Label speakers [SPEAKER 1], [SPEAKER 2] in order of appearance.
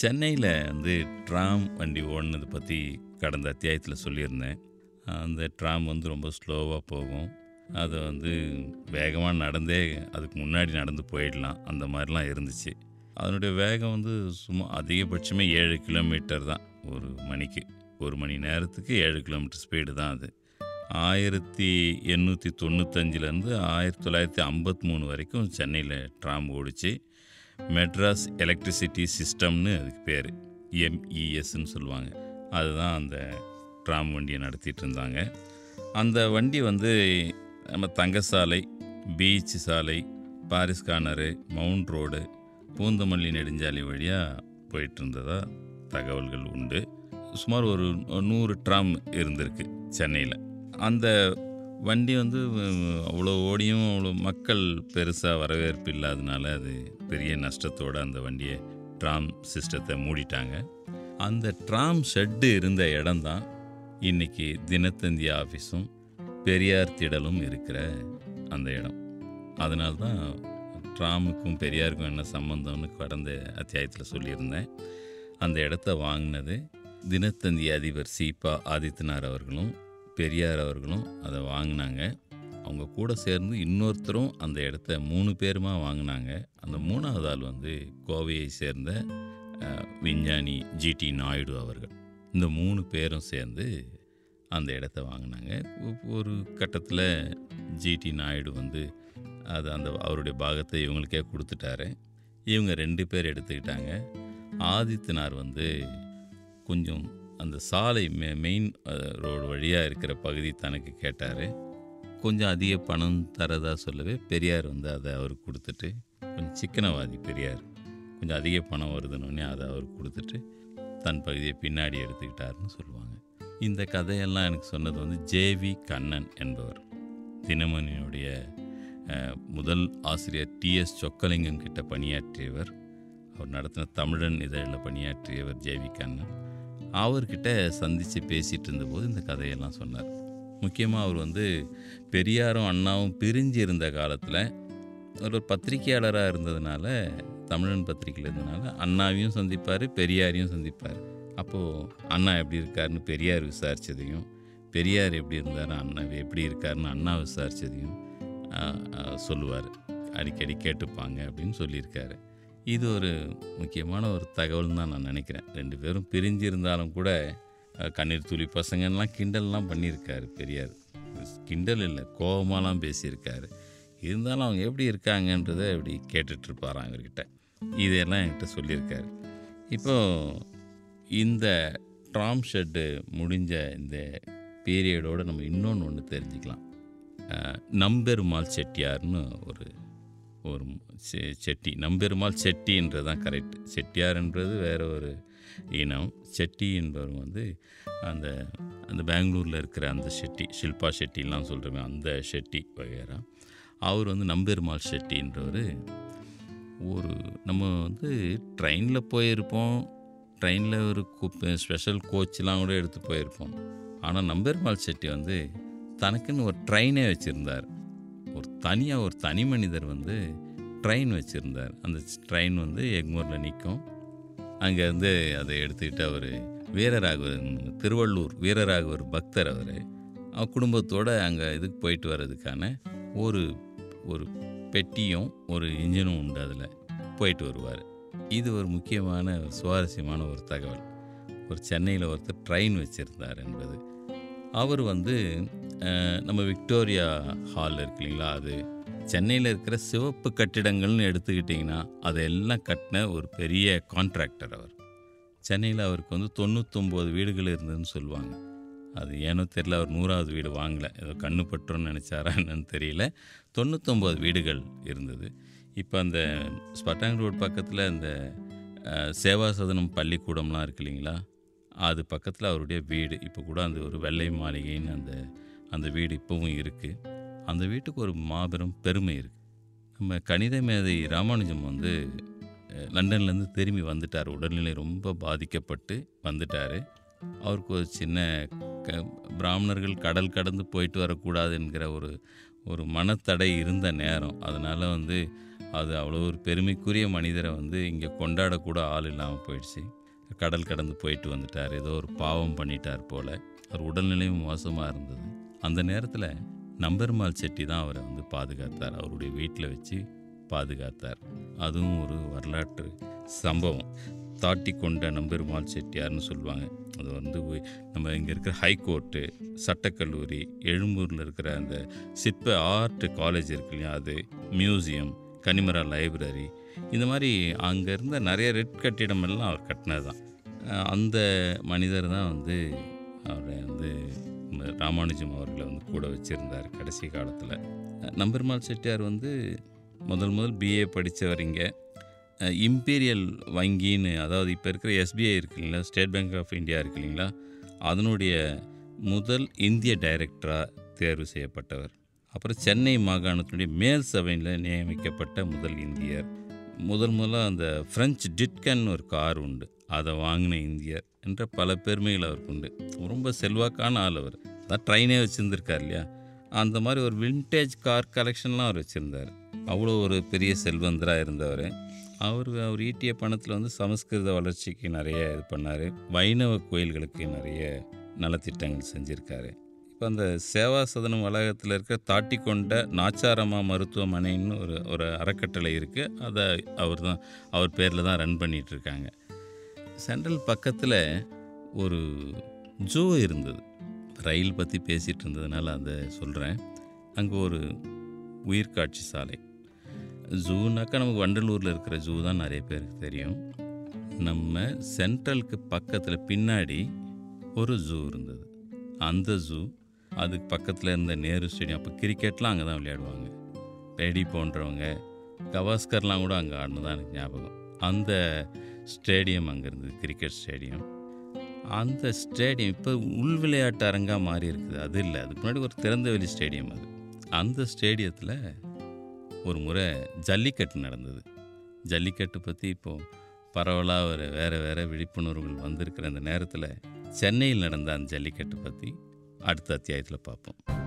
[SPEAKER 1] சென்னையில் வந்து ட்ராம் வண்டி ஓடினது பற்றி கடந்த அத்தியாயத்தில் சொல்லியிருந்தேன். அந்த ட்ராம் வந்து ரொம்ப ஸ்லோவாக போகும். அதை வந்து வேகமாக நடந்தே அதுக்கு முன்னாடி நடந்து போயிடலாம். அந்த மாதிரிலாம் இருந்துச்சு. அதனுடைய வேகம் வந்து சும்மா அதிகபட்சமே ஏழு கிலோமீட்டர் தான் ஒரு மணிக்கு. ஒரு மணி நேரத்துக்கு ஏழு கிலோமீட்டர் ஸ்பீடு தான் அது. ஆயிரத்தி எண்ணூற்றி தொண்ணூத்தஞ்சிலேருந்து ஆயிரத்தி தொள்ளாயிரத்தி ஐம்பத்தி மூணு வரைக்கும் சென்னையில் ட்ராம் ஓடிச்சு. மெட்ராஸ் எலக்ட்ரிசிட்டி சிஸ்டம்னு அதுக்கு பேர். எம்இஎஸ்ன்னு சொல்லுவாங்க. அதுதான் அந்த ட்ராம் வண்டியை நடத்திட்டு இருந்தாங்க. அந்த வண்டி வந்து நம்ம தங்கசாலை பீச் சாலை Paris corner Mount Road Poonamallee நெடுஞ்சாலை வழியாக போயிட்டு இருந்ததா தகவல்கள் உண்டு. சுமார் ஒரு நூறு ட்ராம் இருந்திருக்கு சென்னையில். அந்த வண்டி வந்து அவ்வளோ ஓடியும் அவ்வளோ மக்கள் பெருசாக வரவேற்பு இல்லாதனால அது பெரிய நஷ்டத்தோடு அந்த வண்டியை ட்ராம் சிஸ்டத்தை மூடிட்டாங்க. அந்த ட்ராம் ஷெட்டு இருந்த இடம்தான் இன்னைக்கு தினத்தந்தி ஆஃபீஸும் பெரியார் திடலும் இருக்கிற அந்த இடம். அதனால தான் ட்ராமுக்கும் பெரியாருக்கும் என்ன சம்பந்தம்னு கடந்த அத்தியாயத்தில் சொல்லியிருந்தேன். அந்த இடத்த வாங்கினது தினத்தந்தி அதிபர் சீபா ஆதித்யநாத் அவர்களும் பெரியார் அவர்களும் அதை வாங்கினாங்க. அவங்க கூட சேர்ந்து இன்னொருத்தரும் அந்த இடத்த மூணு பேருமா வாங்கினாங்க. அந்த மூணாவது ஆள் வந்து கோவையை சேர்ந்த விஞ்ஞானி ஜிடி நாயுடு அவர்கள். இந்த மூணு பேரும் சேர்ந்து அந்த இடத்த வாங்கினாங்க. ஒரு கட்டத்தில் ஜிடி நாயுடு வந்து அது அந்த அவருடைய பாகத்தை இவங்களுக்கே கொடுத்துட்டாரு. இவங்க ரெண்டு பேர் எடுத்துக்கிட்டாங்க. ஆதித்யனார் வந்து கொஞ்சம் அந்த சாலை மெ மெயின் ரோடு வழியாக இருக்கிற பகுதி தனக்கு கேட்டார். கொஞ்சம் அதிக பணம் தரதா சொல்லவே பெரியார் வந்து அதை அவருக்கு கொடுத்துட்டு கொஞ்சம் சிக்கனவாதி பெரியார் கொஞ்சம் அதிக பணம் வருதுன்னு அதை அவருக்கு கொடுத்துட்டு தன் பகுதியை பின்னாடி எடுத்துக்கிட்டாருன்னு சொல்லுவாங்க. இந்த கதையெல்லாம் எனக்கு சொன்னது வந்து ஜேவி கண்ணன் என்பவர். தினமணியினுடைய முதல் ஆசிரியர் டிஎஸ் சொக்கலிங்கம் கிட்ட பணியாற்றியவர் அவர் நடத்தின தமிழன் இதழில் பணியாற்றியவர் ஜேவி கண்ணன். அவர்கிட்ட சந்தித்து பேசிகிட்டு இருந்தபோது இந்த கதையெல்லாம் சொன்னார். முக்கியமாக அவர் வந்து பெரியாரும் அண்ணாவும் பிரிஞ்சு இருந்த காலத்தில் ஒரு பத்திரிகையாளராக இருந்ததுனால தமிழன் பத்திரிகையில் இருந்ததுனால அண்ணாவையும் சந்திப்பார் பெரியாரையும் சந்திப்பார். அப்போது அண்ணா எப்படி இருக்காருன்னு பெரியார் விசாரித்ததையும் பெரியார் எப்படி இருந்தார் அண்ணா எப்படி இருக்காருன்னு அண்ணா விசாரித்ததையும் சொல்லுவார். அடிக்கடி கேட்டுப்பாங்க அப்படின்னு சொல்லியிருக்காரு. இது ஒரு முக்கியமான ஒரு தகவல் தான் நான் நினைக்கிறேன். ரெண்டு பேரும் பிரிஞ்சு இருந்தாலும் கூட கண்ணீர் துளி பசங்கள்லாம் கிண்டல்லாம் பண்ணியிருக்காரு பெரியார். கிண்டல் இல்லை கோபமாலாம் பேசியிருக்காரு. இருந்தாலும் அவங்க எப்படி இருக்காங்கன்றதை இப்படி கேட்டுட்ருப்பாராம் அவர்கிட்ட. இதையெல்லாம் என்கிட்ட சொல்லியிருக்காரு. இப்போ இந்த ட்ராம் ஷெட்டு முடிஞ்ச இந்த பீரியடோடு நம்ம இன்னொன்று ஒன்று தெரிஞ்சுக்கலாம். நம்பெருமாள் செட்டியார்னு ஒரு ஒரு செ- செட்டி நம்பெருமாள் செட்டின்றது தான் கரெக்ட். செட்டியார்ன்றது வேறு ஒரு இனம் செட்டி என்பவர் வந்து அந்த அந்த பெங்களூரில் இருக்கிற அந்த செட்டி ஷில்பா ஷெட்டிலாம் சொல்கிறோமே அந்த ஷெட்டி வகையரா அவர் வந்து நம்பெருமாள் ஷெட்டின்றவர் ஒரு நம்ம வந்து ட்ரெயினில் போயிருப்போம். ட்ரெயினில் ஒரு ஸ்பெஷல் கோச்செலாம் கூட எடுத்து போயிருப்போம். ஆனால் நம்பெருமாள் செட்டி வந்து தனக்குன்னு ஒரு ட்ரெயினே வச்சுருந்தார். ஒரு தனியாக ஒரு தனி மனிதர் வந்து ட்ரெயின் வச்சுருந்தார். அந்த ட்ரெயின் வந்து எக்மோரில் நிற்கும். அங்கேருந்து அதை எடுத்துக்கிட்டு அவர் வீரராகவர் திருவள்ளூர் வீரராகவர் பக்தர் அவர். அவர் குடும்பத்தோடு அங்கே இதுக்கு போயிட்டு வர்றதுக்கான ஒரு ஒரு பெட்டியும் ஒரு இன்ஜினும் உண்டு அதில். போயிட்டு வருவார். இது ஒரு முக்கியமான ஒரு சுவாரஸ்யமான ஒரு தகவல். ஒரு சென்னையில் ஒருத்தர் ட்ரெயின் வச்சுருந்தார் என்பது. அவர் வந்து நம்ம விக்டோரியா ஹால் இருக்கு இல்லைங்களா அது? சென்னையில் இருக்கிற சிவப்பு கட்டிடங்கள்னு எடுத்துக்கிட்டிங்கன்னா அதெல்லாம் கட்டின ஒரு பெரிய கான்ட்ராக்டர் அவர். சென்னையில் அவருக்கு வந்து தொண்ணூத்தொம்பது வீடுகள் இருந்ததுன்னு சொல்லுவாங்க. அது ஏனோ தெரியல அவர் நூறாவது வீடு வாங்கலை. ஏதோ கண்ணு பற்றோன்னு நினச்சாரா என்னன்னு தெரியல. தொண்ணூத்தொம்பது வீடுகள் இருந்தது. இப்போ அந்த ஸ்பட்டாங் ரோடு பக்கத்தில் அந்த சேவா சதனம் பள்ளிக்கூடம்லாம் இருக்கு இல்லைங்களா? அது பக்கத்தில் அவருடைய வீடு. இப்போ கூட அந்த ஒரு வெள்ளை மாளிகைன்னு அந்த அந்த வீடு இப்போவும் இருக்குது அந்த வீட்டுக்கு ஒரு மாபெரும் பெருமை இருக்குது நம்ம கணித மேதை ராமானுஜம் வந்து லண்டன்லேருந்து திரும்பி வந்துட்டார். உடல்நிலை ரொம்ப பாதிக்கப்பட்டு வந்துட்டார். அவருக்கு ஒரு சின்ன க பிராமணர்கள் கடல் கடந்து போயிட்டு வரக்கூடாது என்கிற ஒரு ஒரு மனத்தடை இருந்த நேரம். அதனால் வந்து அது அவ்வளோ ஒரு பெருமைக்குரிய மனிதரை வந்து இங்கே கொண்டாடக்கூட ஆள் இல்லாமல் போயிடுச்சு. கடல் கடந்து போயிட்டு வந்துட்டார். ஏதோ ஒரு பாவம் பண்ணிட்டார் போல். அவர் உடல்நிலையும் மோசமாக இருந்தது. அந்த நேரத்தில் நம்பெருமாள் செட்டி தான் அவரை வந்து பாதுகாத்தார். அவருடைய வீட்டில் வச்சு பாதுகாத்தார். அதுவும் ஒரு வரலாற்று சம்பவம். தாட்டி கொண்ட நம்பெருமாள் செட்டியார்னு சொல்லுவாங்க. அது வந்து நம்ம இங்கே இருக்கிற ஹைகோர்ட்டு சட்டக்கல்லூரி எழும்பூரில் இருக்கிற அந்த சிற்ப ஆர்ட் காலேஜ் இருக்கு இல்லையா? அது மியூசியம் கனிமரா லைப்ரரி. இந்த மாதிரி அங்கே இருந்த நிறைய ரெட் கட்டிடம் எல்லாம் அவர் கட்டினது தான் அந்த மனிதர் தான் வந்து அவரை வந்து ராமானுஜம் அவர்களை வந்து கூட வச்சுருந்தார் கடைசி காலத்தில். நம்பெருமாள் செட்டியார் வந்து முதல் முதல் பிஏ படித்தவர் இங்கே. இம்பீரியல் வங்கின்னு அதாவது இப்போ இருக்கிற எஸ்பிஐ இருக்கு இல்லைங்களா ஸ்டேட் பேங்க் ஆஃப் இந்தியா இருக்கு இல்லைங்களா அதனுடைய முதல் இந்திய டைரக்டராக தேர்வு செய்யப்பட்டவர். அப்புறம் சென்னை மாகாணத்தினுடைய மேல் சபையில் நியமிக்கப்பட்ட முதல் இந்தியர். முதல் முதலாக அந்த ஃப்ரெஞ்சு டிட்கன் ஒரு கார் உண்டு. அதை வாங்கின இந்தியர் என்ற பல பெருமைகள் அவருக்கு உண்டு. ரொம்ப செல்வாக்கான ஆள் அவர். அதான் ட்ரெயினே வச்சுருந்துருக்கார் இல்லையா? அந்த மாதிரி ஒரு வின்டேஜ் கார் கலெக்ஷன்லாம் அவர் வச்சுருந்தார். அவ்வளோ ஒரு பெரிய செல்வந்தராக இருந்தவர். அவர் அவர் ஈட்டிய பணத்தில் வந்து சமஸ்கிருத வளர்ச்சிக்கு நிறைய இது பண்ணார். வைணவ கோயில்களுக்கு நிறைய நலத்திட்டங்கள் செஞ்சுருக்காரு. இப்போ அந்த சேவா சதனம் வளாகத்தில் இருக்க தாட்டிக்கொண்ட நாச்சாரம்மா மருத்துவமனைன்னு ஒரு ஒரு அறக்கட்டளை இருக்குது அதை அவர் தான் அவர் பேரில் தான் ரன் பண்ணிகிட்ருக்காங்க இருக்காங்க. சென்ட்ரல் பக்கத்தில் ஒரு ஜூ இருந்தது. ரயில் பற்றி பேசிகிட்டு இருந்ததுனால அதை சொல்கிறேன் அங்கே ஒரு உயிர்காட்சி சாலை. ஜூனாக்கா நமக்கு வண்டலூரில் இருக்கிற ஜூ தான் நிறைய பேருக்கு தெரியும். நம்ம சென்ட்ரலுக்கு பக்கத்தில் பின்னாடி ஒரு ஜூ இருந்தது. அந்த ஜூ அதுக்கு பக்கத்தில் இருந்த நேரு ஸ்டேடியம் அப்போ கிரிக்கெட்லாம் அங்கே தான் விளையாடுவாங்க. பெடி போன்றவங்க கவாஸ்கர்லாம் கூட அங்கே ஆடினதான் எனக்கு ஞாபகம். அந்த ஸ்டேடியம் அங்கே இருந்தது கிரிக்கெட் ஸ்டேடியம். அந்த ஸ்டேடியம் இப்போ உள் விளையாட்டு அரங்காக மாறி இருக்குது. அது இல்லை. அதுக்கு முன்னாடி ஒரு திறந்தவெளி ஸ்டேடியம் அது. அந்த ஸ்டேடியத்தில் ஒரு முறை ஜல்லிக்கட்டு நடந்தது. ஜல்லிக்கட்டு பற்றி இப்போது பரவலாக ஒரு வேறு வேறு விழிப்புணர்வுகள் வந்திருக்கிற அந்த நேரத்தில் சென்னையில் நடந்த அந்த ஜல்லிக்கட்டு பற்றி அடுத்த அத்தியாயத்தில் பார்ப்போம்.